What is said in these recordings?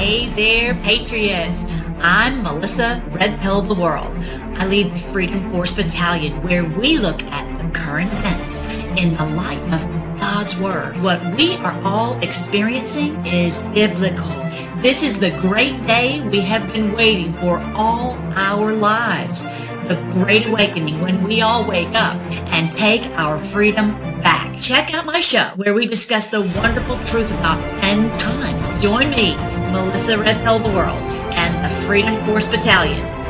Hey there, Patriots. I'm Melissa Red Pill of the World. I lead the Freedom Force Battalion where we look at the current events in the light of God's Word. What we are all experiencing is biblical. This is the great day we have been waiting for all our lives. The Great Awakening when we all wake up and take our freedom back. Check out my show where we discuss the wonderful truth about end times. Join me, Melissa Red Pill the World, and the Freedom Force Battalion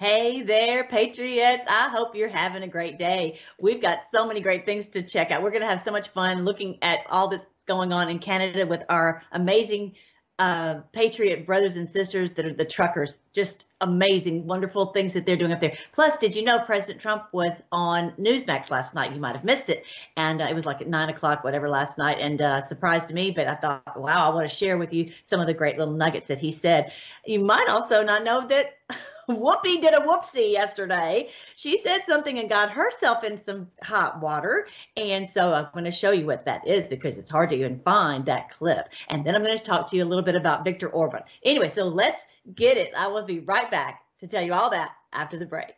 Hey there, Patriots. I hope you're having a great day. We've got so many great things to check out. We're going to have so much fun looking at all that's going on in Canada with our amazing uh, Patriot brothers and sisters that are the truckers. Just amazing, wonderful things that they're doing up there. Plus, did you know President Trump was on Newsmax last night? You might have missed it. And uh, it was like at nine o'clock, whatever, last night, and uh, surprised to me. But I thought, wow, I want to share with you some of the great little nuggets that he said. You might also not know that. Whoopi did a whoopsie yesterday. She said something and got herself in some hot water. And so I'm going to show you what that is because it's hard to even find that clip. And then I'm going to talk to you a little bit about Viktor Orban. Anyway, so let's get it. I will be right back to tell you all that after the break.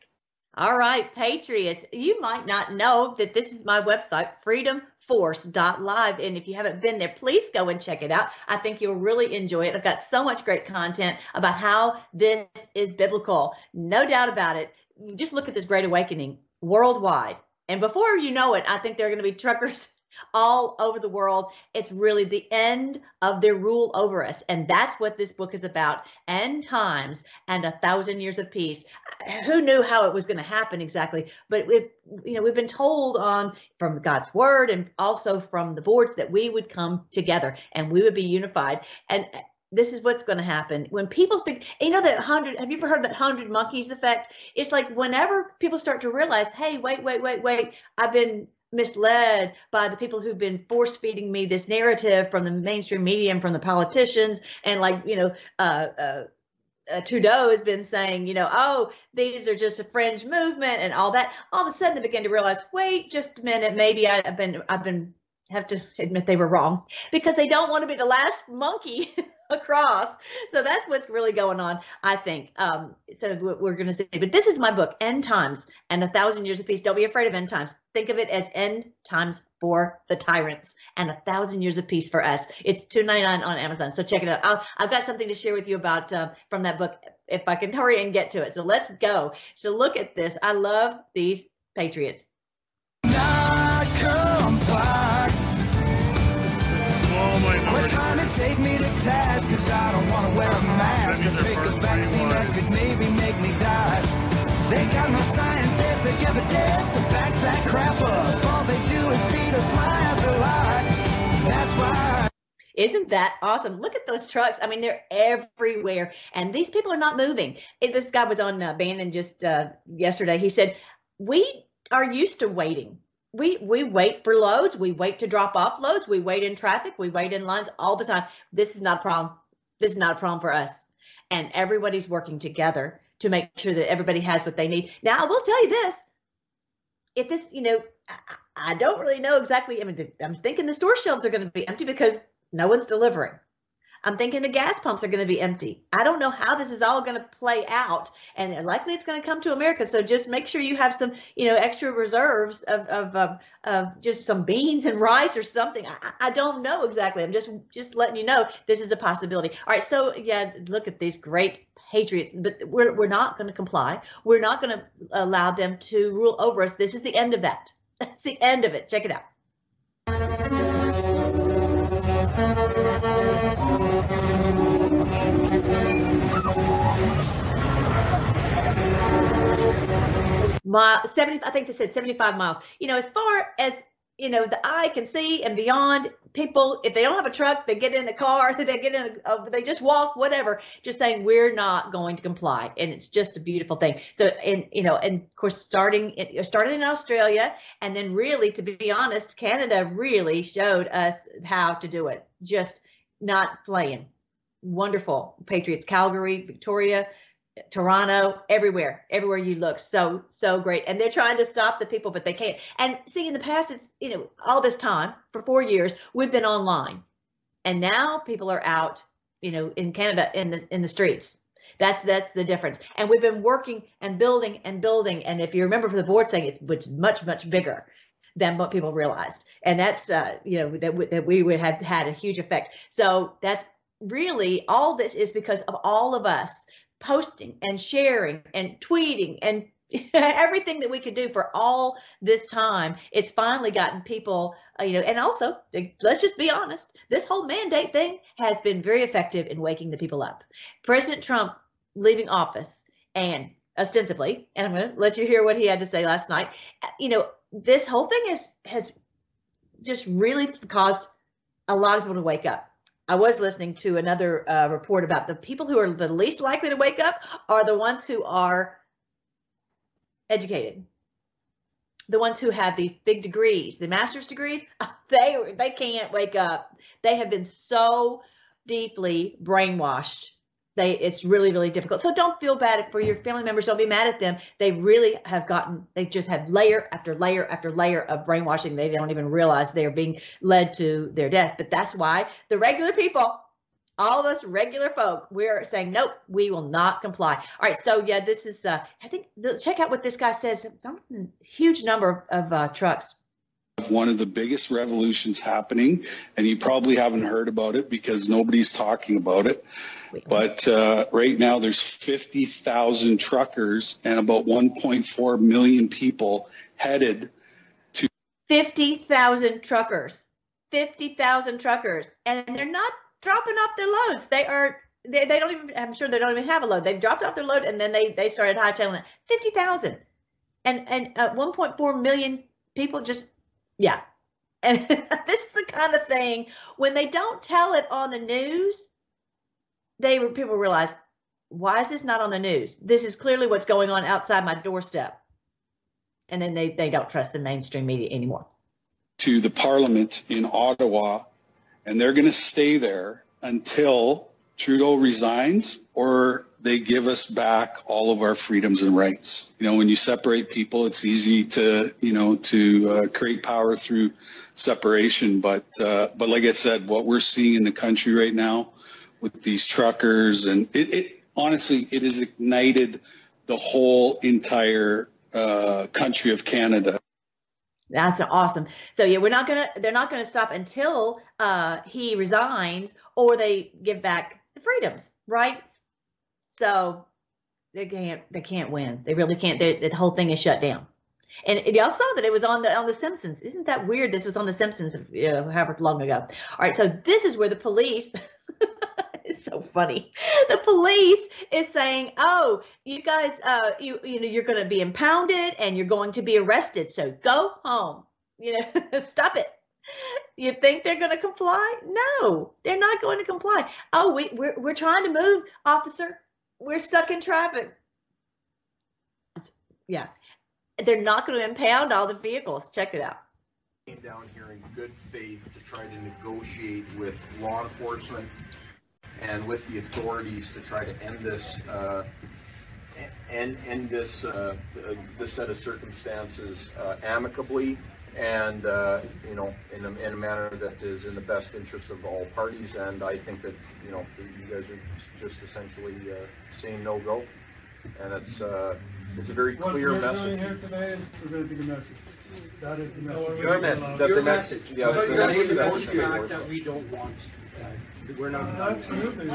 All right, Patriots, you might not know that this is my website, Freedom force.live. And if you haven't been there, please go and check it out. I think you'll really enjoy it. I've got so much great content about how this is biblical. No doubt about it. Just look at this great awakening worldwide. And before you know it, I think there are going to be truckers all over the world. It's really the end of their rule over us. And that's what this book is about end times and a thousand years of peace. Who knew how it was going to happen exactly? But we've, you know, we've been told on from God's word and also from the boards that we would come together and we would be unified. And uh, this is what's going to happen when people speak you know that 100 have you ever heard that 100 monkeys effect it's like whenever people start to realize hey wait wait wait wait i've been misled by the people who've been force feeding me this narrative from the mainstream media and from the politicians and like you know uh, uh, uh, Trudeau has been saying, you know, oh, these are just a fringe movement and all that. All of a sudden, they begin to realize, wait, just a minute, maybe I've been, I've been, have to admit they were wrong because they don't want to be the last monkey across. So that's what's really going on, I think. Um, so we're going to see. But this is my book, End Times and a Thousand Years of Peace. Don't be afraid of end times. Think of it as end times for the tyrants and a thousand years of peace for us. It's two ninety nine on Amazon. So check it out. i have got something to share with you about uh, from that book if I can hurry and get to it. So let's go. So look at this. I love these patriots. Quit trying to take me to task, cause I don't wanna wear a mask or take a vaccine that could maybe make me die. They got no scientific evidence to back that crap up. All they do is feed us lie after lie. That's why. Isn't that awesome? Look at those trucks. I mean, they're everywhere, and these people are not moving. This guy was on uh, Bannon just uh, yesterday. He said, We are used to waiting we we wait for loads. We wait to drop off loads. We wait in traffic. We wait in lines all the time. This is not a problem. This is not a problem for us. And everybody's working together to make sure that everybody has what they need. Now i will tell you this. If this you know i, I don't really know exactly. I mean i'm thinking the store shelves are going to be empty because no one's delivering I'm thinking the gas pumps are going to be empty. I don't know how this is all going to play out, and likely it's going to come to America. So just make sure you have some, you know, extra reserves of of, of, of just some beans and rice or something. I, I don't know exactly. I'm just just letting you know this is a possibility. All right, so yeah, look at these great patriots, but we're we're not going to comply. We're not going to allow them to rule over us. This is the end of that. That's the end of it. Check it out. Mile 70 i think they said 75 miles. You know as far as you know the eye can see and beyond people if they don't have a truck they get in the car they get in a, they just walk whatever. Just saying we're not going to comply and it's just a beautiful thing. So and you know and of course starting it started in australia and then really to be honest canada really showed us how to do it. Just not playing. Wonderful. Patriots calgary victoria Toronto, everywhere, everywhere you look. So, so great. And they're trying to stop the people, but they can't. And see, in the past, it's, you know, all this time for four years, we've been online. And now people are out, you know, in Canada in the in the streets. That's that's the difference. And we've been working and building and building. And if you remember from the board saying it's, it's much, much bigger than what people realized. And that's, uh, you know, that, w- that we would have had a huge effect. So that's really all this is because of all of us posting and sharing and tweeting and everything that we could do for all this time. It's finally gotten people uh, you know and also let's just be honest this whole mandate thing has been very effective in waking the people up. President trump leaving office and ostensibly and i'm going to let you hear what he had to say last night uh, you know this whole thing has has just really caused a lot of people to wake up I was listening to another uh, report about the people who are the least likely to wake up are the ones who are educated. The ones who have these big degrees, the master's degrees, they they can't wake up. They have been so deeply brainwashed they it's really really difficult. So don't feel bad for your family members. Don't be mad at them. They really have gotten they just have layer after layer after layer of brainwashing. They don't even realize they're being led to their death. But that's why the regular people all of us regular folk we're saying nope we will not comply. All right so yeah this is uh i think check out what this guy says. Some huge number of uh, trucks. One of the biggest revolutions happening and you probably haven't heard about it because nobody's talking about it but uh, right now, there's 50,000 truckers and about 1.4 million people headed to 50,000 truckers. 50,000 truckers, and they're not dropping off their loads. They are. They, they don't even. I'm sure they don't even have a load. They've dropped off their load, and then they they started hightailing it. 50,000, and and uh, 1.4 million people just yeah. And this is the kind of thing when they don't tell it on the news they people realize why is this not on the news? This is clearly what's going on outside my doorstep. And then they, they don't trust the mainstream media anymore. To the parliament in Ottawa, and they're going to stay there until Trudeau resigns or they give us back all of our freedoms and rights. You know, when you separate people, it's easy to, you know, to uh, create power through separation. But, uh, but like I said, what we're seeing in the country right now, with these truckers, and it, it honestly it has ignited the whole entire uh, country of Canada. That's awesome. So yeah, we're not gonna they're not gonna stop until uh, he resigns or they give back the freedoms, right? So they can't they can't win. They really can't. The whole thing is shut down. And y'all saw that it was on the on the Simpsons. Isn't that weird? This was on the Simpsons, you know, however long ago. All right, so this is where the police so funny. The police is saying, "Oh, you guys, uh, you you know, you're going to be impounded and you're going to be arrested. So go home. You know, stop it." You think they're going to comply? No, they're not going to comply. Oh, we we're we're trying to move, officer. We're stuck in traffic. Yeah, they're not going to impound all the vehicles. Check it out down here in good faith to try to negotiate with law enforcement and with the authorities to try to end this, uh, end, end this, uh, this set of circumstances uh, amicably and, uh, you know, in a, in a manner that is in the best interest of all parties. And I think that, you know, you guys are just essentially uh, saying no go. And it's, uh, it's a very clear What we're message. doing here today is presenting a message. That is the message. Your message, that the message, yeah. But the you're message- the back that we don't want, we're not. Absolutely.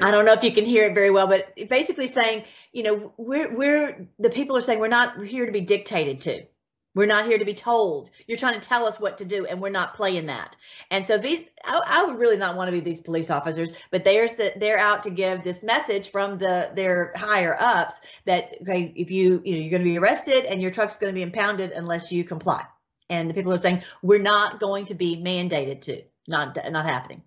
I don't know if you can hear it very well, but basically saying, you know, we're we're the people are saying we're not here to be dictated to. We're not here to be told. You're trying to tell us what to do, and we're not playing that. And so these, I, I would really not want to be these police officers, but they're they're out to give this message from the their higher ups that okay, if you you know you're going to be arrested and your truck's going to be impounded unless you comply. And the people are saying we're not going to be mandated to. Not not happening.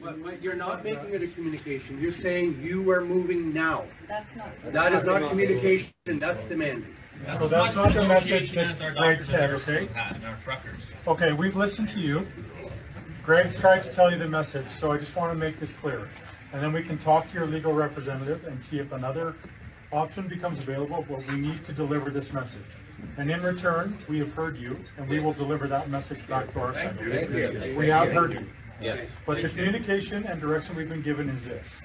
But, but you're not making it a communication, you're saying you are moving now. That's not. That is not communication, that's demanding. So that's not the message that our Greg doctors said, and okay? school had, and our truckers. Okay, we've listened to you. Greg's tried to tell you the message, so I just want to make this clear. And then we can talk to your legal representative and see if another option becomes available, but we need to deliver this message. And in return, we have heard you, and we will deliver that message back to our center. We have heard you. Yeah. But the communication and direction we've been given is this.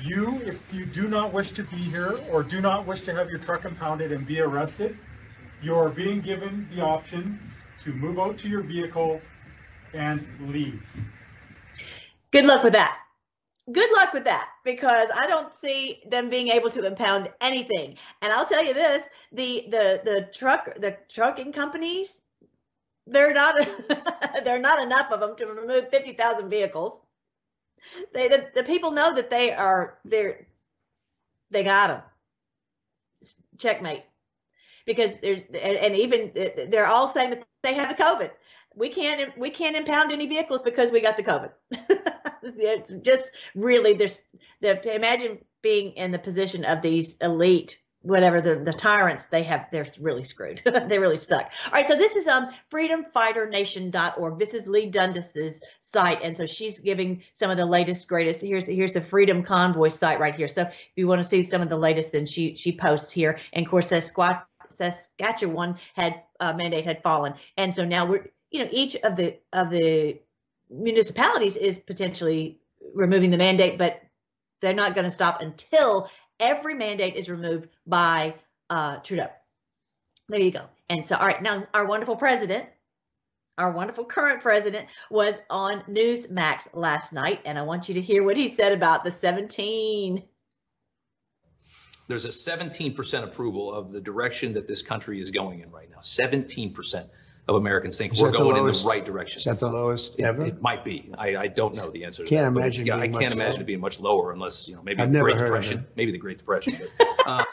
You, if you do not wish to be here or do not wish to have your truck impounded and be arrested, you are being given the option to move out to your vehicle and leave. Good luck with that. Good luck with that because I don't see them being able to impound anything. And I'll tell you this, the the the truck the trucking companies they're not they're not enough of them to remove 50,000 vehicles. They the, the people know that they are they're they got them. Checkmate. Because there's and, and even they're all saying that they have the COVID. We can't we can't impound any vehicles because we got the COVID. it's just really there's the imagine being in the position of these elite whatever the, the tyrants they have they're really screwed. They're really stuck. All right so this is um freedomfighternation.org this is lee dundas's site and so she's giving some of the latest greatest here's here's the freedom convoy site right here. So if you want to see some of the latest then she she posts here. And of course Sasquatch, saskatchewan had uh, mandate had fallen. And so now we're you know each of the of the municipalities is potentially removing the mandate but they're not going to stop until every mandate is removed by uh, Trudeau. There you go. And so, all right, now our wonderful president, our wonderful current president, was on Newsmax last night, and I want you to hear what he said about the 17. There's a 17% approval of the direction that this country is going in right now. 17% of Americans think Is we're that the going in the right direction. Is that the lowest ever? It might be. I, I don't know the answer to Can't that. imagine I can't imagine lower. it being much lower unless, you know, maybe I've the never Great heard of Depression, it. maybe the Great Depression. but, uh,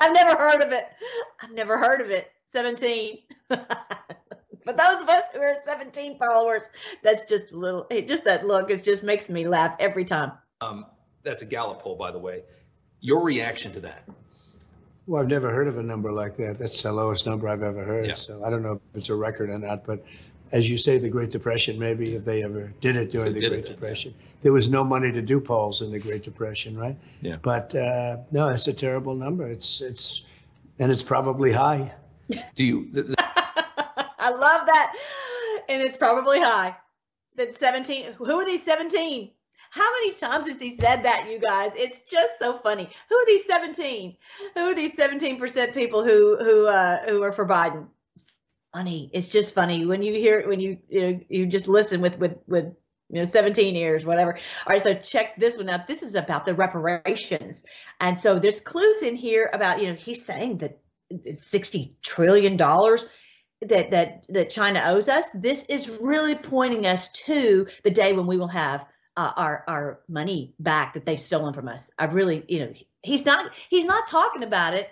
I've never heard of it. I've never heard of it. 17. but those of us who are 17 followers, that's just a little, it- just that look, it just makes me laugh every time. um, That's a Gallup poll, by the way. Your reaction to that? Well, I've never heard of a number like that. That's the lowest number I've ever Yeah. heard. So I don't know if it's a record or not, but as you say, the Great Depression, maybe if they ever did it during They the Great it then, yeah. Depression. There was no money to do polls in the Great Depression, right? Yeah. But uh, no, it's a terrible number. It's, it's, and it's probably high. Do you, the, the- I love that. And it's probably high. That 17. Who are these 17? How many times has he said that, you guys? It's just so funny. Who are these 17? Who are these 17% people who who uh, who are for Biden? It's funny. It's just funny when you hear when you you, know, you just listen with with with you know 17 ears whatever all right so check this one out this is about the reparations and so there's clues in here about you know he's saying that 60 trillion dollars that that that China owes us. This is really pointing us to the day when we will have uh, our our money back that they've stolen from us. I really, you know, he's not he's not talking about it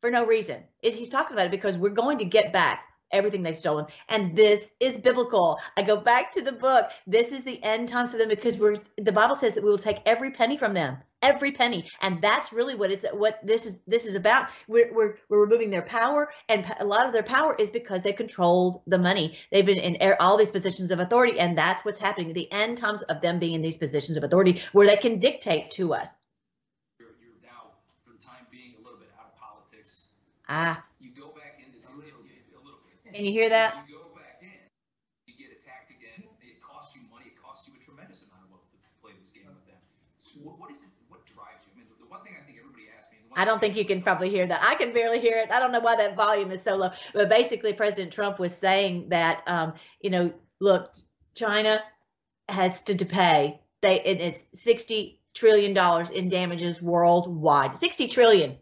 for no reason. He's talking about it because we're going to get back everything they've stolen, and this is biblical. I go back to the book. This is the end times for them because we're the Bible says that we will take every penny from them every penny. And that's really what it's what this is this is about. We're, we're, we're removing their power and a lot of their power is because they controlled the money. They've been in all these positions of authority and that's what's happening. The end times of them being in these positions of authority where they can dictate to us. You're, you're now, for the time being, a little bit out of politics. ah. You go back into a little a little bit. can you hear that I don't think you can probably hear that. I can barely hear it. I don't know why that volume is so low. But basically, President Trump was saying that, um, you know, look, China has to, pay. They and it's sixty trillion dollars in damages worldwide. Sixty trillion.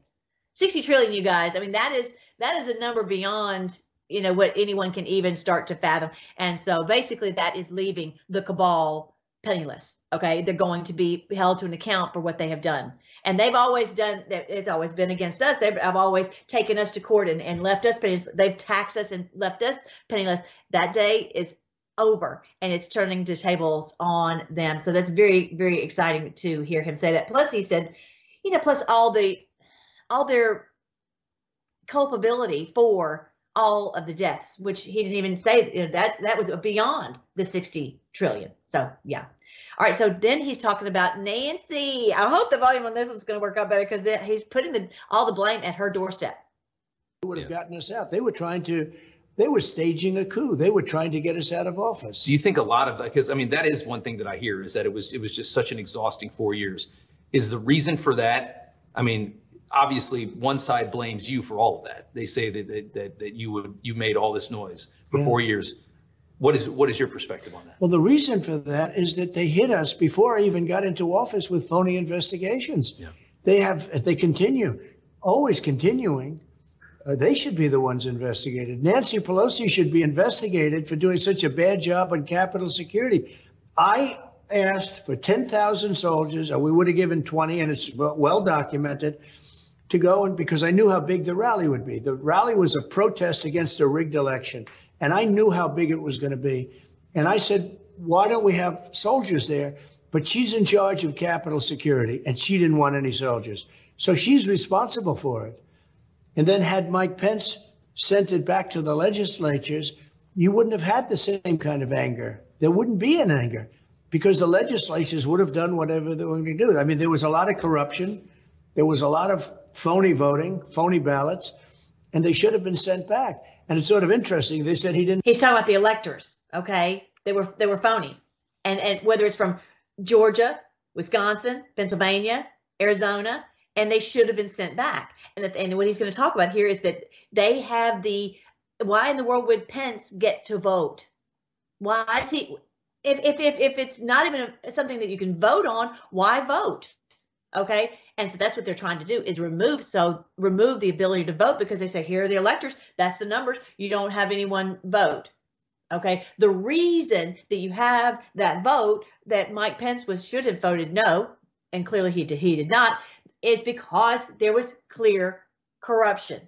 Sixty trillion, you guys. I mean, that is that is a number beyond you know what anyone can even start to fathom. And so basically, that is leaving the cabal penniless. Okay, they're going to be held to an account for what they have done and they've always done that it's always been against us. They've have always taken us to court and, and left us penniless they've taxed us and left us penniless. That day is over and it's turning to tables on them. So that's very very exciting to hear him say that. Plus he said you know plus all the all their culpability for all of the deaths which he didn't even say you know, that that was beyond the 60 trillion. So yeah All right, so then he's talking about Nancy. I hope the volume on this one's going to work out better because he's putting the, all the blame at her doorstep. would have gotten us out. They were trying to, they were staging a coup. They were trying to get us out of office. Do you think a lot of because I mean that is one thing that I hear is that it was it was just such an exhausting four years. Is the reason for that? I mean, obviously one side blames you for all of that. They say that that, that, that you would you made all this noise for Yeah. four years. What is what is your perspective on that? Well, the reason for that is that they hit us before I even got into office with phony investigations. Yeah. They have, they continue, always continuing. Uh, they should be the ones investigated. Nancy Pelosi should be investigated for doing such a bad job on Capitol security. I asked for 10,000 soldiers, or we would have given 20, and it's well well documented, to go and because I knew how big the rally would be. The rally was a protest against a rigged election, and I knew how big it was going to be. And I said, why don't we have soldiers there? But she's in charge of capital security, and she didn't want any soldiers. So she's responsible for it. And then had Mike Pence sent it back to the legislatures, you wouldn't have had the same kind of anger. There wouldn't be an anger because the legislatures would have done whatever they were going to do. I mean, there was a lot of corruption. There was a lot of phony voting, phony ballots, and they should have been sent back. And it's sort of interesting. They said he didn't. He's talking about the electors. Okay, they were they were phony, and and whether it's from Georgia, Wisconsin, Pennsylvania, Arizona, and they should have been sent back. And that, and what he's going to talk about here is that they have the why in the world would Pence get to vote? Why is he? If if if, if it's not even something that you can vote on, why vote? Okay, and so that's what they're trying to do is remove so remove the ability to vote because they say here are the electors, that's the numbers. You don't have anyone vote. Okay, the reason that you have that vote that Mike Pence was should have voted no, and clearly he did, he did not, is because there was clear corruption.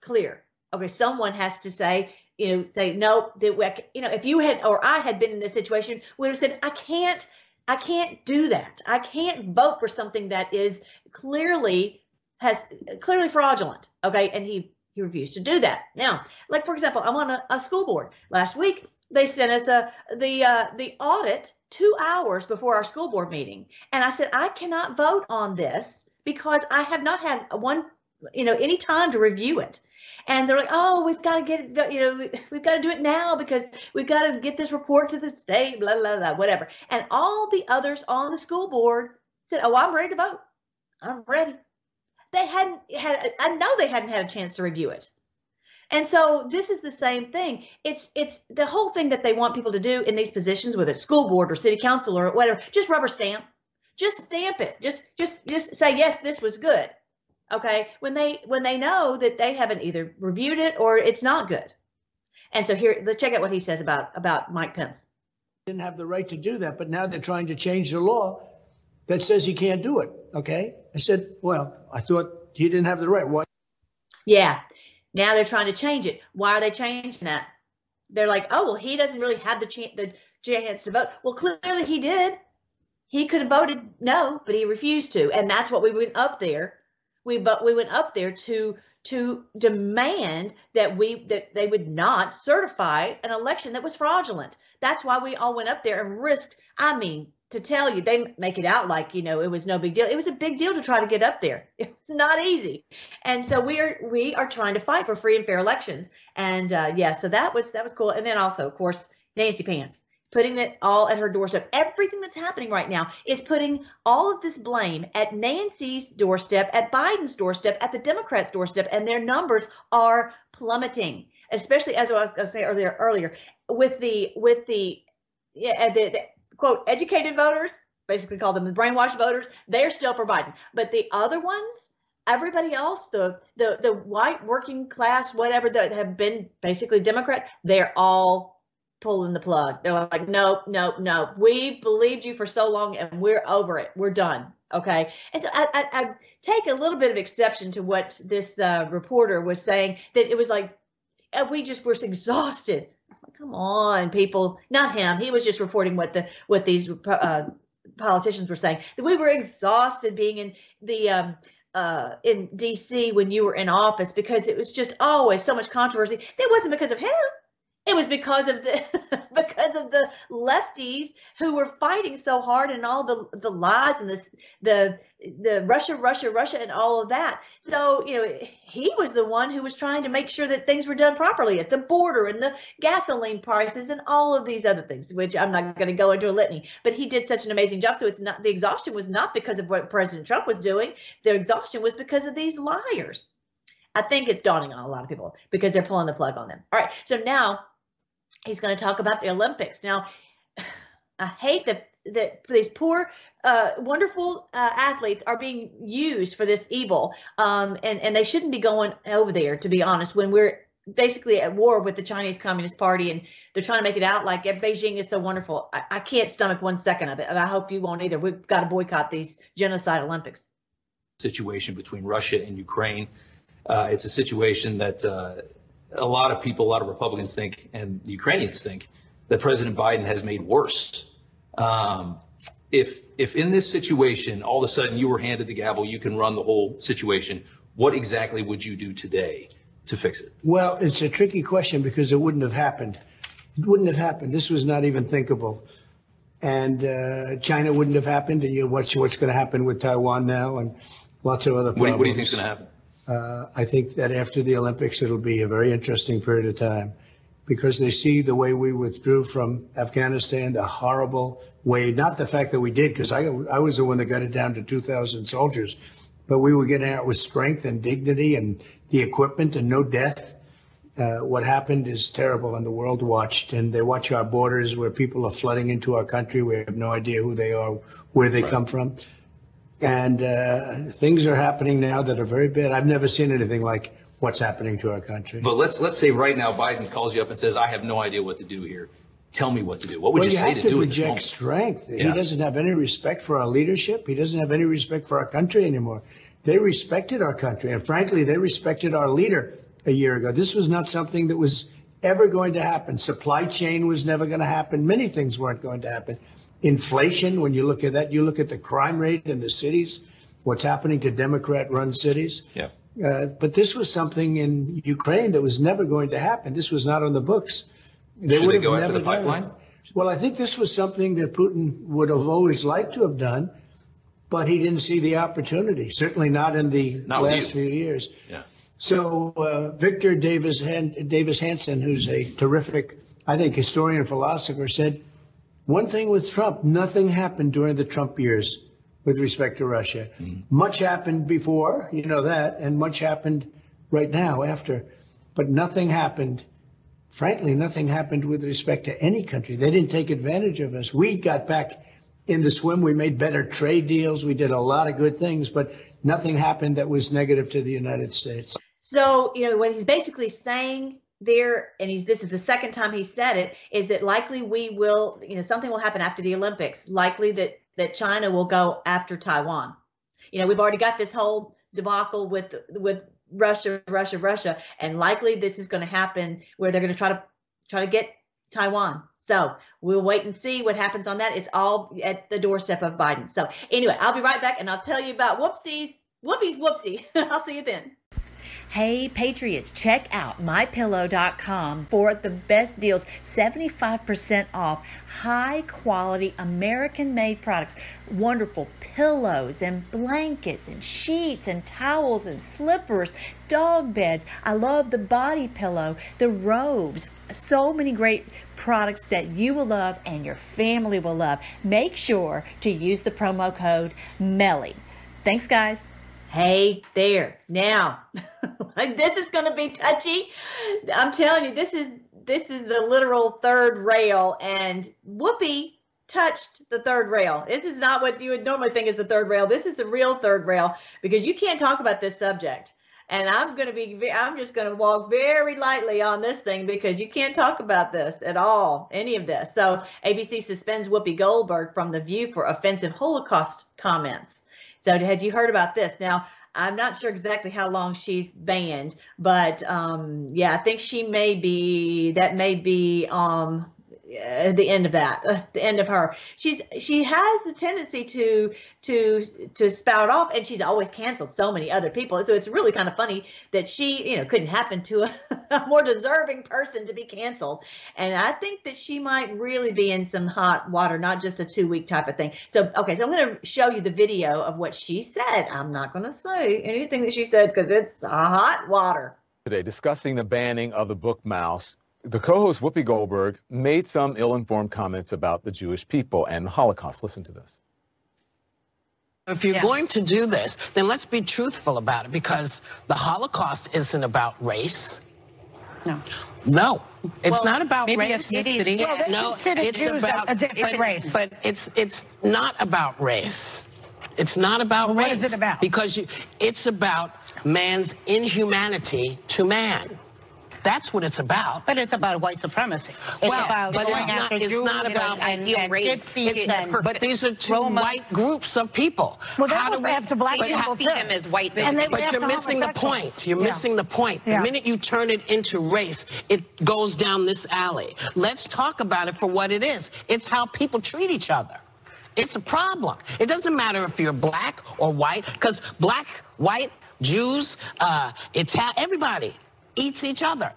Clear. Okay, someone has to say, you know, say no. That you know, if you had or I had been in this situation, would have said, I can't, I can't do that. I can't vote for something that is clearly has clearly fraudulent. Okay, and he he refused to do that. Now, like for example, I'm on a, a school board. Last week, they sent us a the uh, the audit two hours before our school board meeting, and I said I cannot vote on this because I have not had one you know any time to review it. And they're like, oh, we've got to get it, you know, we've got to do it now because we've got to get this report to the state, blah, blah, blah, whatever. And all the others on the school board said, oh, I'm ready to vote. I'm ready. They hadn't had, I know they hadn't had a chance to review it. And so this is the same thing. It's it's the whole thing that they want people to do in these positions, whether it's school board or city council or whatever, just rubber stamp. Just stamp it. Just just just say yes, this was good. Okay. When they when they know that they haven't either reviewed it or it's not good. And so here, let's check out what he says about about Mike Pence. didn't have the right to do that, but now they're trying to change the law that says he can't do it. Okay. I said, well, I thought he didn't have the right. Why? Yeah. Now they're trying to change it. Why are they changing that? They're like, oh well, he doesn't really have the chance the chance to vote. Well, clearly he did. He could have voted no, but he refused to, and that's what we went up there. We but we went up there to to demand that we that they would not certify an election that was fraudulent. That's why we all went up there and risked. I mean, to tell you, they make it out like you know it was no big deal. It was a big deal to try to get up there. It's not easy, and so we are we are trying to fight for free and fair elections. And uh, yeah, so that was that was cool. And then also, of course, Nancy Pants putting it all at her doorstep. Everything that's happening right now is putting all of this blame at Nancy's doorstep, at Biden's doorstep, at the Democrats' doorstep, and their numbers are plummeting. Especially as I was going to say earlier, earlier with the with the yeah the, the quote educated voters, basically call them the brainwashed voters. They're still for Biden, but the other ones. Everybody else, the the the white working class, whatever that have been basically Democrat, they're all pulling the plug. They're like, nope, nope, nope. We believed you for so long and we're over it. We're done. Okay. And so I, I, I take a little bit of exception to what this uh, reporter was saying that it was like, uh, we just were exhausted. Come on, people. Not him. He was just reporting what the what these uh, politicians were saying. That we were exhausted being in the um, uh, in D.C. when you were in office because it was just always so much controversy. It wasn't because of him It was because of the because of the lefties who were fighting so hard and all the the lies and the the the Russia, Russia, Russia, and all of that. So you know, he was the one who was trying to make sure that things were done properly at the border and the gasoline prices and all of these other things, which I'm not going to go into a litany. But he did such an amazing job. So it's not the exhaustion was not because of what President Trump was doing. The exhaustion was because of these liars. I think it's dawning on a lot of people because they're pulling the plug on them. All right, so now he's going to talk about the Olympics. Now, I hate that that these poor, uh, wonderful uh, athletes are being used for this evil, um, and and they shouldn't be going over there. To be honest, when we're basically at war with the Chinese Communist Party, and they're trying to make it out like Beijing is so wonderful. I, I can't stomach one second of it, and I hope you won't either. We've got to boycott these genocide Olympics. Situation between Russia and Ukraine. Uh, it's a situation that uh, a lot of people, a lot of Republicans think, and Ukrainians think, that President Biden has made worse. Um, if if in this situation, all of a sudden you were handed the gavel, you can run the whole situation. What exactly would you do today to fix it? Well, it's a tricky question because it wouldn't have happened. It wouldn't have happened. This was not even thinkable. And uh, China wouldn't have happened. And you know, what's what's going to happen with Taiwan now, and lots of other What do problems. you, what do you think is going to happen? Uh, I think that after the Olympics, it'll be a very interesting period of time because they see the way we withdrew from Afghanistan, the horrible way, not the fact that we did, because I, I was the one that got it down to 2,000 soldiers, but we were getting out with strength and dignity and the equipment and no death. Uh, what happened is terrible, and the world watched, and they watch our borders where people are flooding into our country. We have no idea who they are, where they come from. And uh, things are happening now that are very bad. I've never seen anything like what's happening to our country. But let's let's say right now Biden calls you up and says, "I have no idea what to do here. Tell me what to do." What would well, you, you say to to do reject strength. He doesn't have any respect for our leadership. He doesn't have any respect for our country anymore. They respected our country, and frankly, they respected our leader a year ago. This was not something that was ever going to happen. Supply chain was never going to happen. Many things weren't going to happen. Inflation, when you look at that, you look at the crime rate in the cities, what's happening to Democrat-run cities. Yeah. Uh, but this was something in Ukraine that was never going to happen. This was not on the books. They Should would they have go after never the done pipeline? Well, I think this was something that Putin would have always liked to have done, but he didn't see the opportunity. Certainly not in the Not last few years. Yeah. So uh, Victor Davis Han- Davis Hanson, who's a terrific, I think, historian and philosopher, said one thing with Trump: nothing happened during the Trump years with respect to Russia. Mm-hmm. Much happened before, you know that, and much happened right now after, but nothing happened. Frankly, nothing happened with respect to any country. They didn't take advantage of us. We got back in the swim. We made better trade deals. We did a lot of good things, but nothing happened that was negative to the United States. So, you know, what he's basically saying there, and he's this is the second time he said it, is that likely we will, you know, something will happen after the Olympics. Likely that that China will go after Taiwan. You know, we've already got this whole debacle with with Russia, Russia, Russia, and likely this is going to happen where they're going to try to try to get Taiwan. So we'll wait and see what happens on that. It's all at the doorstep of Biden. So anyway, I'll be right back and I'll tell you about whoopsies, whoopies, whoopsie. I'll see you then. Hey Patriots, check out mypillow.com for the best deals 75% off high quality American made products. Wonderful pillows and blankets and sheets and towels and slippers, dog beds. I love the body pillow, the robes. So many great products that you will love and your family will love. Make sure to use the promo code MELLY. Thanks, guys. Hey there. Now, this is going to be touchy. I'm telling you, this is this is the literal third rail, and Whoopi touched the third rail. This is not what you would normally think is the third rail. This is the real third rail because you can't talk about this subject. And I'm going to be, I'm just going to walk very lightly on this thing because you can't talk about this at all, any of this. So ABC suspends Whoopi Goldberg from The View for offensive Holocaust comments. So had you heard about this? Now, I'm not sure exactly how long she's banned, but um, yeah, I think she may be, that may be, um, uh, the end of that, uh, the end of her. She's she has the tendency to to to spout off, and she's always canceled so many other people. So it's really kind of funny that she, you know, couldn't happen to a, a more deserving person to be canceled. And I think that she might really be in some hot water, not just a two week type of thing. So okay, so I'm going to show you the video of what she said. I'm not going to say anything that she said because it's hot water. Today, discussing the banning of the book Maus the co-host Whoopi Goldberg made some ill-informed comments about the Jewish people and the Holocaust. Listen to this. If you're Yeah. going to do this, then let's be truthful about it because the Holocaust isn't about race. No. No, it's Well, not about maybe race. ethnicity. It's- Well, they no, it's Jews about a different race. But it's it's not about race. It's not about Well, race. what is it about? Because you, it's about man's inhumanity to man. That's what it's about. But it's about white supremacy. It's Well, about but it's not- it's Jews not about and, ideal and race. gypsies It's and not, but these are two Romas. white groups of people. Well, they How do we- have to black people see too. them as white And they basically. went But you're missing the point. You're Yeah. missing the point. The Yeah. minute you turn it into race, it goes down this alley. Let's talk about it for what it is. It's how people treat each other. It's a problem. It doesn't matter if you're black or white, because black, white, Jews, uh, Italian, everybody eats each other.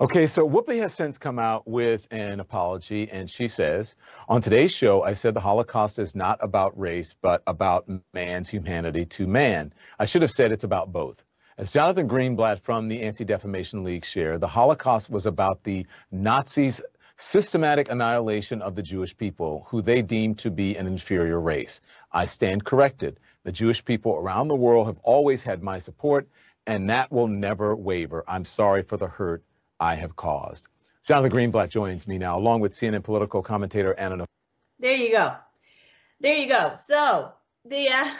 Okay, so Whoopi has since come out with an apology, and she says, On today's show, I said the Holocaust is not about race, but about man's humanity to man. I should have said it's about both. As Jonathan Greenblatt from the Anti Defamation League shared, the Holocaust was about the Nazis' systematic annihilation of the Jewish people, who they deemed to be an inferior race. I stand corrected. The Jewish people around the world have always had my support, and that will never waver. I'm sorry for the hurt I have caused. Jonathan Greenblatt joins me now, along with CNN political commentator Anna. There you go. There you go. So the uh,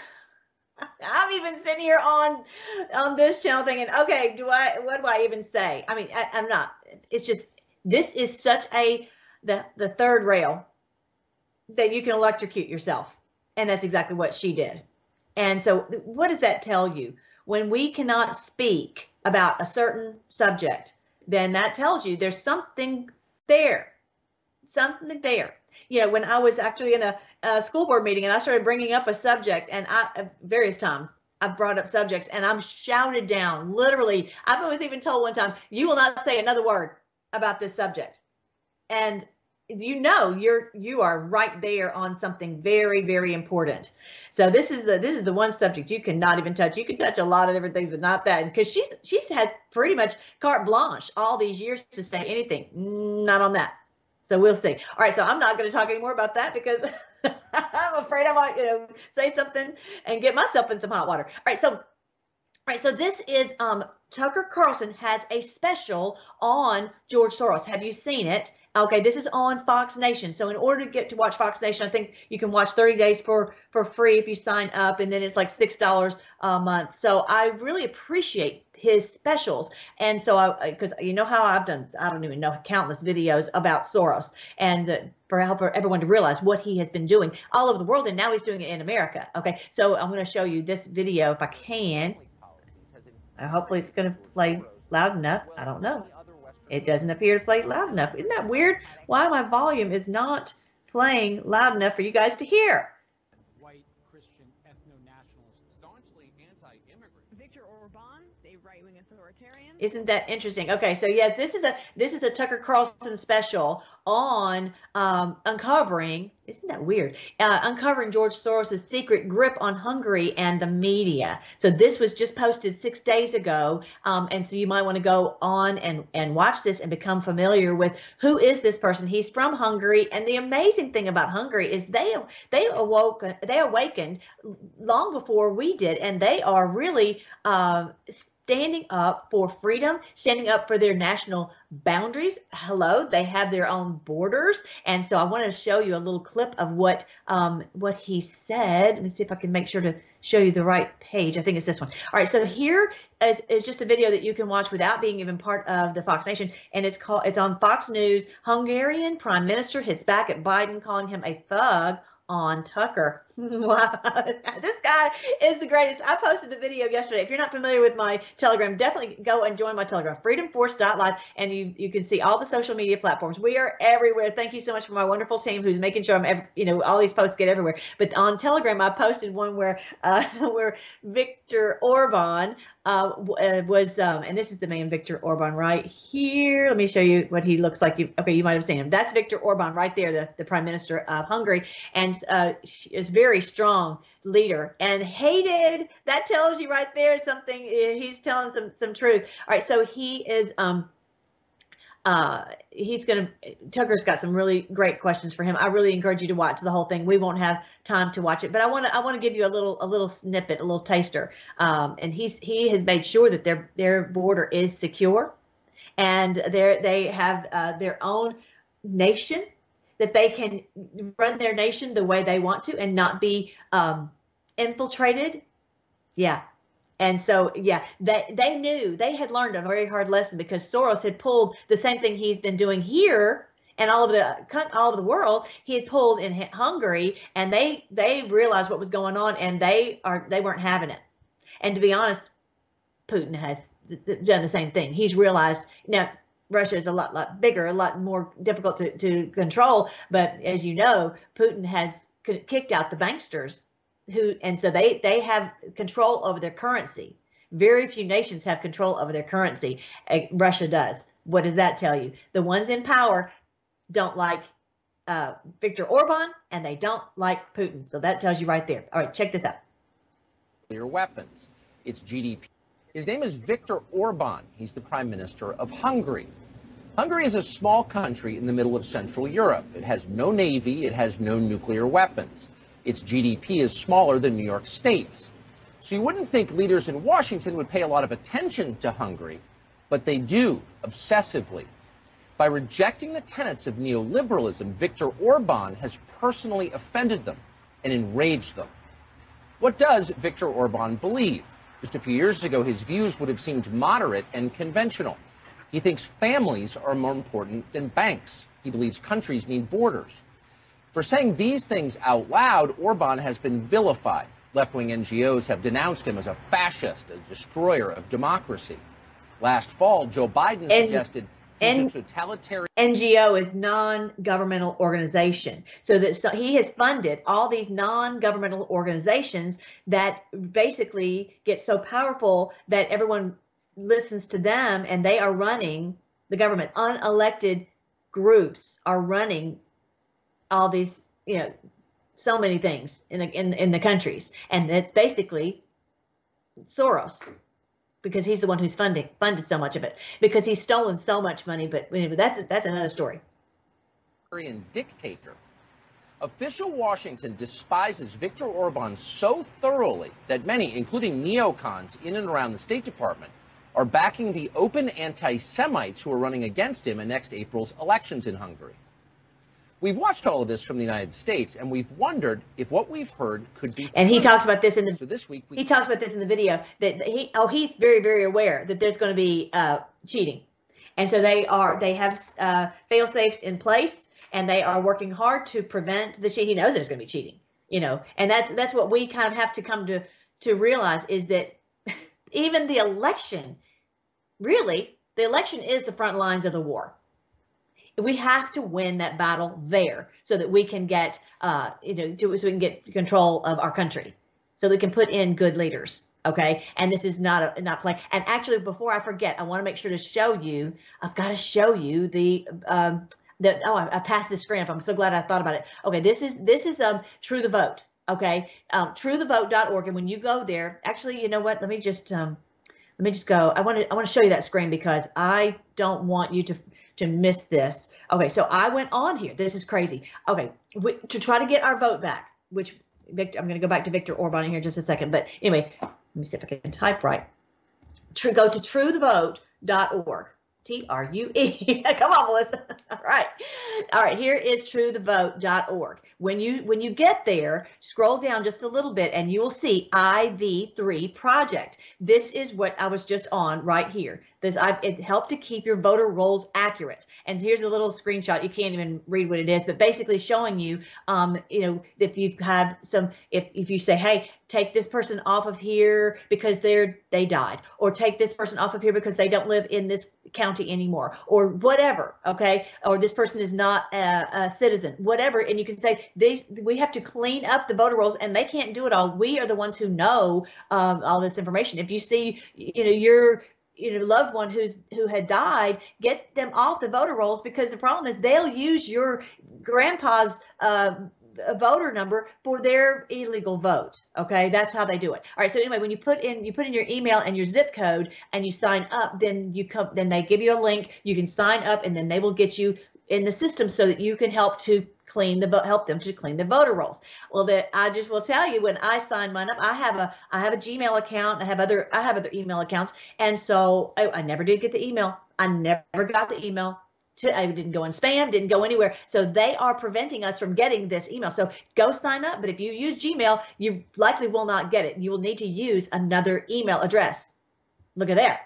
I'm even sitting here on on this channel thinking, okay, do I what do I even say? I mean, I, I'm not. It's just this is such a the the third rail that you can electrocute yourself, and that's exactly what she did. And so, what does that tell you? When we cannot speak about a certain subject, then that tells you there's something there, something there you know, when I was actually in a, a school board meeting and I started bringing up a subject, and I uh, various times I've brought up subjects and I'm shouted down. Literally, I was even told one time, "You will not say another word about this subject," and you know you're you are right there on something very very important. So this is the this is the one subject you cannot even touch. You can touch a lot of different things, but not that. Because she's she's had pretty much carte blanche all these years to say anything. Not on that. So we'll see. All right, so I'm not going to talk anymore about that because I'm afraid I might, you know, say something and get myself in some hot water. All right, so right, so this is um Tucker Carlson has a special on George Soros. Have you seen it? Okay, this is on Fox Nation. So in order to get to watch Fox Nation, I think you can watch 30 days for for free if you sign up, and then it's like six dollars a month. So I really appreciate his specials, and so I because you know how I've done I don't even know countless videos about Soros and the, for help everyone to realize what he has been doing all over the world, and now he's doing it in America. Okay, so I'm going to show you this video if I can. Hopefully it's going to play loud enough. I don't know. It doesn't appear to play loud enough. Isn't that weird? Why my volume is not playing loud enough for you guys to hear? white Christian ethno-nationalist, staunchly anti-immigrant. Viktor Orban, a right-wing authoritarian. Isn't that interesting? Okay, so yeah, this is a this is a Tucker Carlson special on um, uncovering. Isn't that weird? Uh, uncovering George Soros' secret grip on Hungary and the media. So this was just posted six days ago, um, and so you might want to go on and and watch this and become familiar with who is this person. He's from Hungary, and the amazing thing about Hungary is they they awoke they awakened long before we did, and they are really. Uh, standing up for freedom, standing up for their national boundaries. Hello, they have their own borders, and so I want to show you a little clip of what um, what he said. Let me see if I can make sure to show you the right page. I think it's this one. All right, so here is, is just a video that you can watch without being even part of the Fox Nation, and it's called it's on Fox News. Hungarian Prime Minister hits back at Biden, calling him a thug on Tucker. this guy is the greatest. I posted a video yesterday. If you're not familiar with my Telegram, definitely go and join my Telegram, freedomforce.live, and you you can see all the social media platforms. We are everywhere. Thank you so much for my wonderful team who's making sure I'm, ev- you know, all these posts get everywhere. But on Telegram, I posted one where uh, where Victor Orban uh, uh, was, um, and this is the man Victor Orban right here. Let me show you what he looks like. Okay, you might have seen him. That's Victor Orban right there, the, the prime minister of Hungary, and uh, is very strong leader and hated. That tells you right there something. He's telling some some truth. All right, so he is. Um, uh, he's gonna. Tucker's got some really great questions for him. I really encourage you to watch the whole thing. We won't have time to watch it, but I want to. I want to give you a little a little snippet, a little taster. Um, and he's he has made sure that their their border is secure, and they they have uh, their own nation that they can run their nation the way they want to and not be um, infiltrated. Yeah. And so, yeah, they, they knew they had learned a very hard lesson because Soros had pulled the same thing he's been doing here and all of the all of the world. He had pulled in Hungary, and they they realized what was going on, and they are they weren't having it. And to be honest, Putin has done the same thing. He's realized now Russia is a lot, lot bigger, a lot more difficult to, to control. But as you know, Putin has kicked out the banksters who, and so they, they have control over their currency. Very few nations have control over their currency. Russia does. What does that tell you? The ones in power don't like uh, Orban and they don't like Putin. So that tells you right there. All right, check this out. nuclear weapons. Its GDP. His name is Viktor Orban. He's the prime minister of Hungary. Hungary is a small country in the middle of Central Europe. It has no navy, it has no nuclear weapons. Its GDP is smaller than New York State's. So you wouldn't think leaders in Washington would pay a lot of attention to Hungary, but they do, obsessively. By rejecting the tenets of neoliberalism, Viktor Orban has personally offended them and enraged them. What does Viktor Orban believe? Just a few years ago, his views would have seemed moderate and conventional. He thinks families are more important than banks. He believes countries need borders. For saying these things out loud, Orban has been vilified. Left wing NGOs have denounced him as a fascist, a destroyer of democracy. Last fall, Joe Biden suggested a totalitarian. NGO is non-governmental organization. So that so he has funded all these non-governmental organizations that basically get so powerful that everyone listens to them and they are running the government. Unelected groups are running all these, you know, so many things in the in, in the countries. And it's basically Soros because he's the one who's funding funded so much of it because he's stolen so much money. But anyway, that's that's another story. dictator. Official Washington despises Viktor Orban so thoroughly that many, including neocons in and around the State Department, are backing the open anti Semites who are running against him in next April's elections in Hungary. We've watched all of this from the United States, and we've wondered if what we've heard could be. And he talks about this in the So this week we he talks about this in the video that he oh he's very very aware that there's going to be uh, cheating, and so they are they have uh, fail safes in place and they are working hard to prevent the cheat. He knows there's going to be cheating, you know, and that's that's what we kind of have to come to to realize is that even the election, really, the election is the front lines of the war we have to win that battle there so that we can get uh you know so we can get control of our country. So we can put in good leaders okay? And this is not a not play and actually before i forget i want to make sure to show you i've got to show you the um the oh I, I passed the screen up. I'm so glad i thought about it. Okay this is this is um true the vote okay? Um truethevote.org and when you go there actually you know what? Let me just um let me just go. I want to i want to show you that screen because i don't want you to to miss this. Okay, so I went on here. This is crazy. Okay, we, to try to get our vote back, which Viktor, I'm going to go back to Viktor Orban here in just a second. But anyway, let me see if I can type right. True, go to truethevote.org. T R U E. Come on, Melissa. All right. All right. Here is truethevote.org. When you when you get there, scroll down just a little bit and you will see IV3 project. This is what I was just on right here. This I, it helped to keep your voter rolls accurate. And here's a little screenshot. You can't even read what it is, but basically showing you, um, you know, if you have had some, if if you say, hey, take this person off of here because they're they died, or take this person off of here because they don't live in this county anymore, or whatever. Okay, or this person is not a, a citizen, whatever. And you can say these we have to clean up the voter rolls, and they can't do it all. We are the ones who know um, all this information. If you see, you know, your you know loved one who's who had died get them off the voter rolls because the problem is they'll use your grandpa's uh, voter number for their illegal vote okay? That's how they do it. All right so anyway when you put in you put in your email and your zip code and you sign up then you come then they give you a link you can sign up and then they will get you in the system so that you can help to clean the vote, help them to clean the voter rolls. Well, that I just will tell you when I signed mine up, I have a I have a Gmail account, I have other I have other email accounts, and so I, I never did get the email. I never got the email. To, I didn't go in spam, didn't go anywhere. So they are preventing us from getting this email. So go sign up. But if you use Gmail, you likely will not get it. You will need to use another email address. Look at there.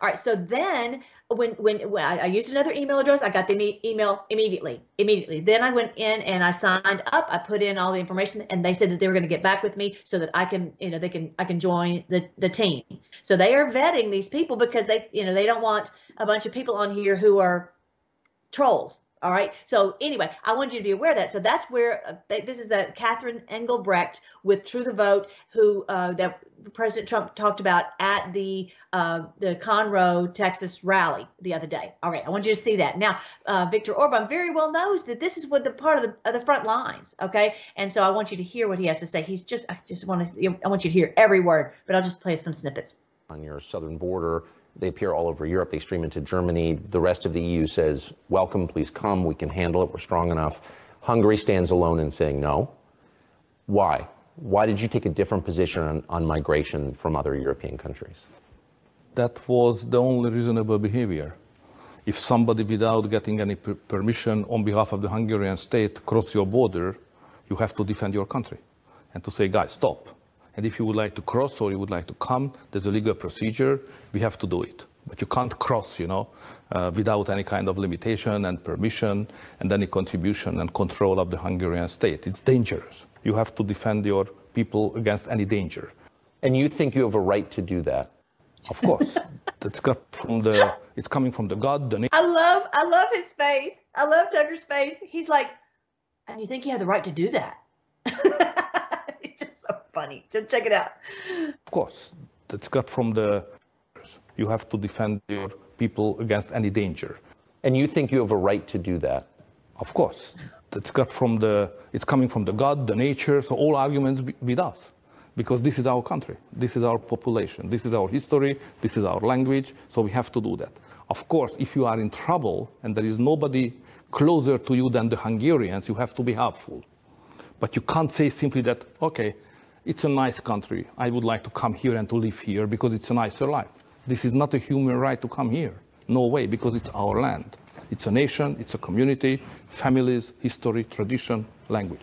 All right. So then when when, when I, used another email address, I got the email immediately. Immediately. Then I went in and I signed up. I put in all the information, and they said that they were going to get back with me so that I can, you know, they can I can join the the team. So they are vetting these people because they, you know, they don't want a bunch of people on here who are trolls. All right. So anyway, I want you to be aware of that. So that's where uh, this is a Catherine Engelbrecht with True the Vote, who uh, that President Trump talked about at the uh, the Conroe, Texas rally the other day. All right, I want you to see that. Now, uh, Viktor Orban very well knows that this is what the part of the, of the front lines. Okay, and so I want you to hear what he has to say. He's just I just want to I want you to hear every word, but I'll just play some snippets. On your southern border, they appear all over Europe. They stream into Germany. The rest of the EU says, welcome, please come. We can handle it. We're strong enough. Hungary stands alone in saying no. Why? Why did you take a different position on, on migration from other European countries? That was the only reasonable behavior. If somebody without getting any permission on behalf of the Hungarian state cross your border, you have to defend your country and to say, guys, stop and if you would like to cross or you would like to come, there's a legal procedure. We have to do it. But you can't cross, you know, uh, without any kind of limitation and permission and any contribution and control of the Hungarian state. It's dangerous. You have to defend your people against any danger. And you think you have a right to do that? Of course. That's got from the. It's coming from the God. The I love. I love his face. I love Tucker's face. He's like, and you think you have the right to do that? funny. Just check it out. Of course, that's got from the. You have to defend your people against any danger. And you think you have a right to do that? Of course, that's got from the. It's coming from the God, the nature. So all arguments with us, because this is our country, this is our population, this is our history, this is our language. So we have to do that. Of course, if you are in trouble and there is nobody closer to you than the Hungarians, you have to be helpful. But you can't say simply that, okay, it's a nice country. I would like to come here and to live here because it's a nicer life. This is not a human right to come here. No way, because it's our land. It's a nation, it's a community, families, history, tradition, language.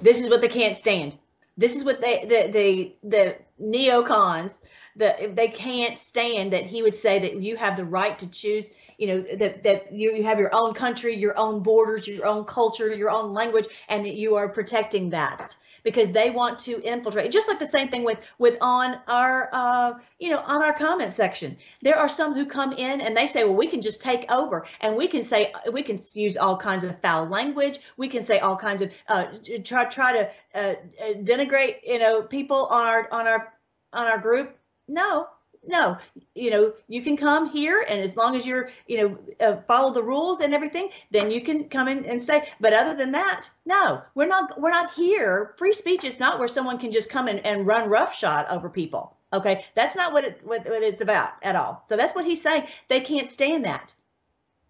This is what they can't stand. This is what they, the, the, the neocons, the, they can't stand that he would say that you have the right to choose you know that that you, you have your own country your own borders your own culture your own language and that you are protecting that because they want to infiltrate. Just like the same thing with with on our uh, you know on our comment section. There are some who come in and they say, well, we can just take over and we can say we can use all kinds of foul language. We can say all kinds of uh, try try to uh, denigrate you know people on our on our on our group. No, no you know you can come here and as long as you're you know uh, follow the rules and everything then you can come in and say but other than that no we're not we're not here. Free speech is not where someone can just come in and run roughshod over people okay? That's not what it what, what it's about at all. So that's what he's saying. They can't stand that.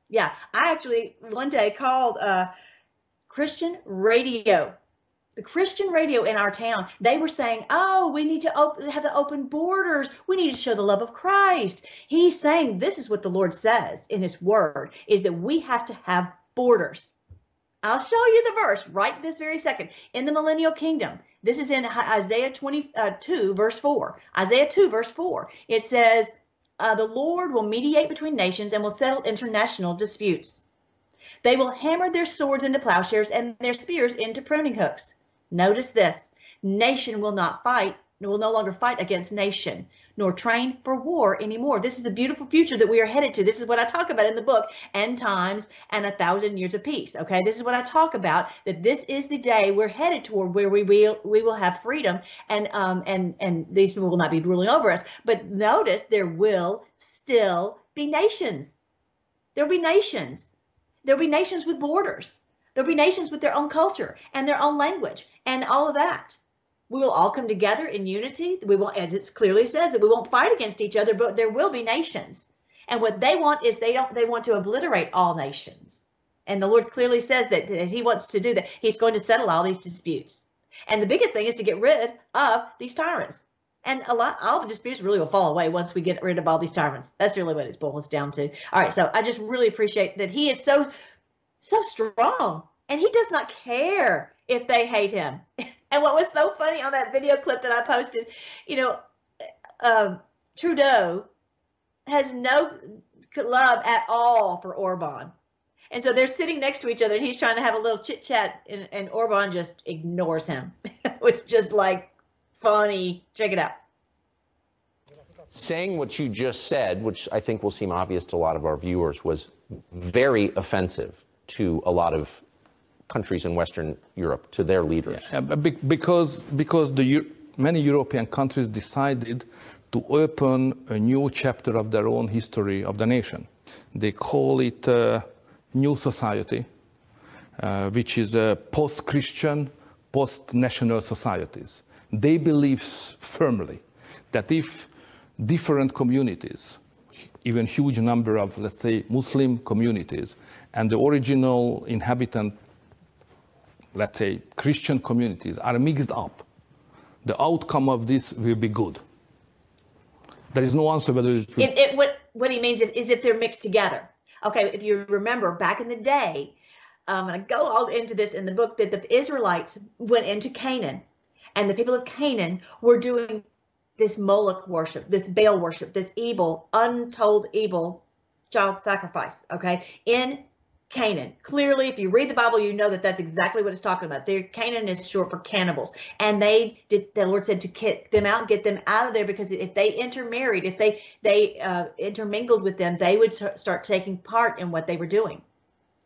Yeah i actually one day called uh christian radio the Christian radio in our town, they were saying, "Oh, we need to open, have the open borders. We need to show the love of Christ." He's saying this is what the Lord says in His Word: is that we have to have borders. I'll show you the verse right this very second. In the millennial kingdom, this is in Isaiah 22, uh, verse 4. Isaiah 2, verse 4. It says, uh, the Lord will mediate between nations and will settle international disputes. They will hammer their swords into plowshares and their spears into pruning hooks. Notice this nation will not fight, will no longer fight against nation, nor train for war anymore. This is the beautiful future that we are headed to. This is what I talk about in the book, End Times and a Thousand Years of Peace. Okay, this is what I talk about. That this is the day we're headed toward, where we will we will have freedom, and um and and these people will not be ruling over us. But notice there will still be nations. There'll be nations. There'll be nations with borders. There'll be nations with their own culture and their own language and all of that. We will all come together in unity. We won't, as it clearly says, that we won't fight against each other, but there will be nations. And what they want is they don't they want to obliterate all nations. And the Lord clearly says that, that He wants to do that. He's going to settle all these disputes. And the biggest thing is to get rid of these tyrants. And a lot, all the disputes really will fall away once we get rid of all these tyrants. That's really what it boils down to. All right, so I just really appreciate that he is so, so strong, and he does not care if they hate him. And what was so funny on that video clip that I posted, you know, um, Trudeau has no love at all for Orban. And so they're sitting next to each other, and he's trying to have a little chit chat, and, and Orban just ignores him. it's just like funny. Check it out. Saying what you just said, which I think will seem obvious to a lot of our viewers, was very offensive to a lot of countries in Western Europe, to their leaders. Yeah, because because the many European countries decided to open a new chapter of their own history of the nation. They call it uh, New Society, uh, which is a post-Christian, post-national societies. They believe firmly that if different communities, even huge number of, let's say, Muslim communities, and the original inhabitant, let's say, Christian communities are mixed up, the outcome of this will be good. There is no answer whether it will. It, it, what, what he means is if they're mixed together. Okay, if you remember back in the day, um, and I go all into this in the book, that the Israelites went into Canaan, and the people of Canaan were doing this Moloch worship, this Baal worship, this evil, untold evil child sacrifice, okay, in Canaan. Clearly, if you read the Bible, you know that that's exactly what it's talking about. There, Canaan is short for cannibals, and they did. The Lord said to kick them out, get them out of there, because if they intermarried, if they they uh, intermingled with them, they would start taking part in what they were doing.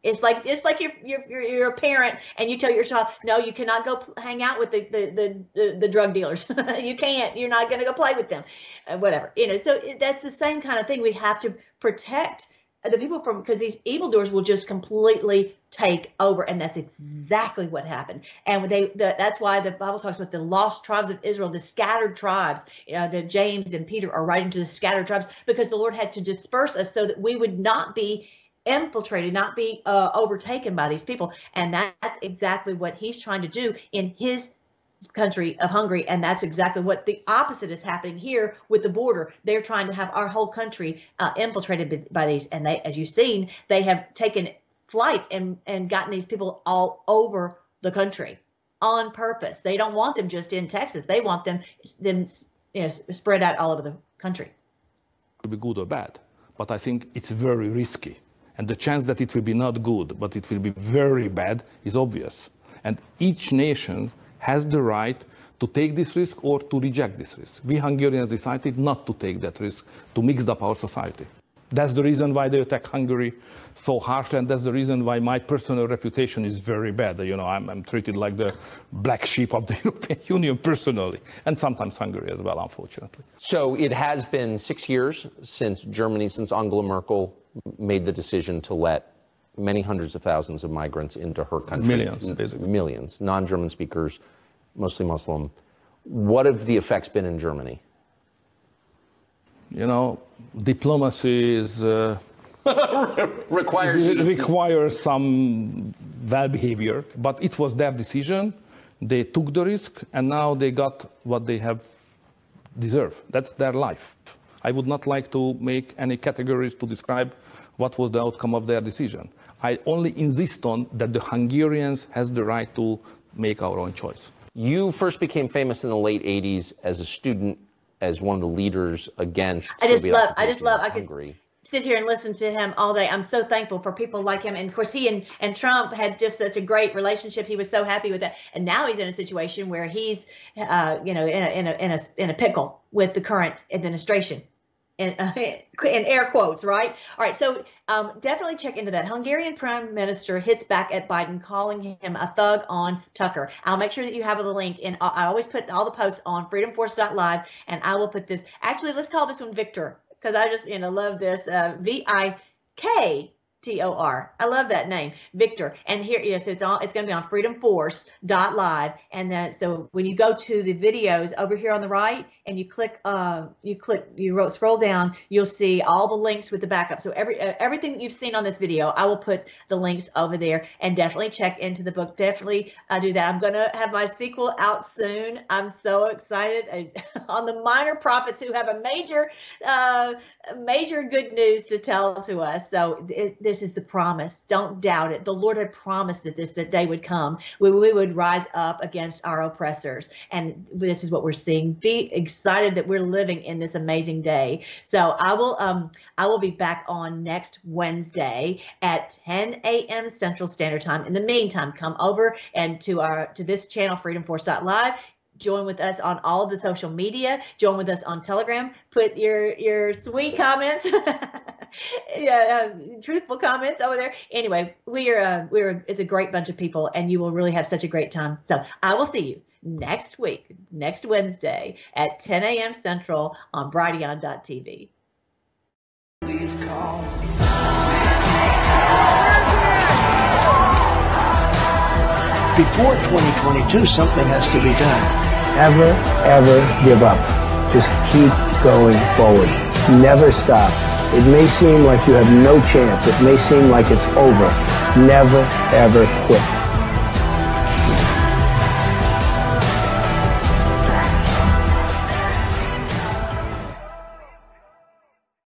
It's like it's like you're you're you're a parent and you tell your child, no, you cannot go hang out with the the the, the, drug dealers. you can't. You're not going to go play with them, uh, whatever. You know. So that's the same kind of thing. We have to protect the people from because these evildoers will just completely take over and that's exactly what happened. And they the, that's why the bible talks about the lost tribes of israel the scattered tribes. You know that james and peter are writing to the scattered tribes because the lord had to disperse us so that we would not be infiltrated not be uh, overtaken by these people. And that's exactly what he's trying to do in his country of Hungary, and that's exactly what the opposite is happening here with the border. They're trying to have our whole country uh, infiltrated by these, and they, as you've seen, they have taken flights and and gotten these people all over the country on purpose. They don't want them just in Texas. They want them them you know, spread out all over the country. Will be good or bad, but I think it's very risky, and the chance that it will be not good, but it will be very bad, is obvious. And each nation has the right to take this risk or to reject this risk. We Hungarians decided not to take that risk, to mix up our society. That's the reason why they attack Hungary so harshly, and that's the reason why my personal reputation is very bad. You know, I'm, I'm treated like the black sheep of the European Union personally, and sometimes Hungary as well, unfortunately. So it has been six years since Germany, since Angela Merkel made the decision to let many hundreds of thousands of migrants into her country. Millions, basically. Millions, non-German speakers, mostly Muslim. What have the effects been in Germany? You know, diplomacy is uh, requires it requires some bad behavior, but it was their decision. They took the risk, and now they got what they have deserved. That's their life. I would not like to make any categories to describe what was the outcome of their decision. I only insist on that the Hungarians has the right to make our own choice. You first became famous in the late 80s as a student as one of the leaders against. I just Soviet love- I just love- of I could- Hungary. sit here and listen to him all day. I'm so thankful for people like him. And of course, he and, and Trump had just such a great relationship. He was so happy with that. And now he's in a situation where he's, uh, you know, in a, in a, in a, in a pickle with the current administration. In, uh, in air quotes, right? All right, so um, definitely check into that. Hungarian Prime Minister hits back at Biden, calling him a thug on Tucker. I'll make sure that you have the link, and I always put all the posts on freedomforce.live, and I will put this. Actually, let's call this one Viktor because I just you know love this. Uh, v I K T O R. I love that name, Viktor. And here, yes, it's all It's going to be on freedomforce.live. And then, so when you go to the videos over here on the right, and you click, uh, you click, you wrote, scroll down, you'll see all the links with the backup. So every uh, everything that you've seen on this video, I will put the links over there. And definitely check into the book. Definitely uh, do that. I'm going to have my sequel out soon. I'm so excited on the minor prophets who have a major, uh, major good news to tell to us. So this is the promise. Don't doubt it. The Lord had promised that this day would come where we would rise up against our oppressors. And this is what we're seeing. Be excited that we're living in this amazing day. So I will um I will be back on next Wednesday at 10 a.m. Central Standard Time. In the meantime, come over and to our to this channel, freedomforce.live join with us on all of the social media join with us on telegram put your your sweet comments yeah uh, truthful comments over there anyway we are uh, we're it's a great bunch of people and you will really have such a great time so i will see you next week next wednesday at 10 a.m central on brighteon.tv Before 2022, something has to be done. Ever, ever give up. Just keep going forward. Never stop. It may seem like you have no chance. It may seem like it's over. Never, ever quit.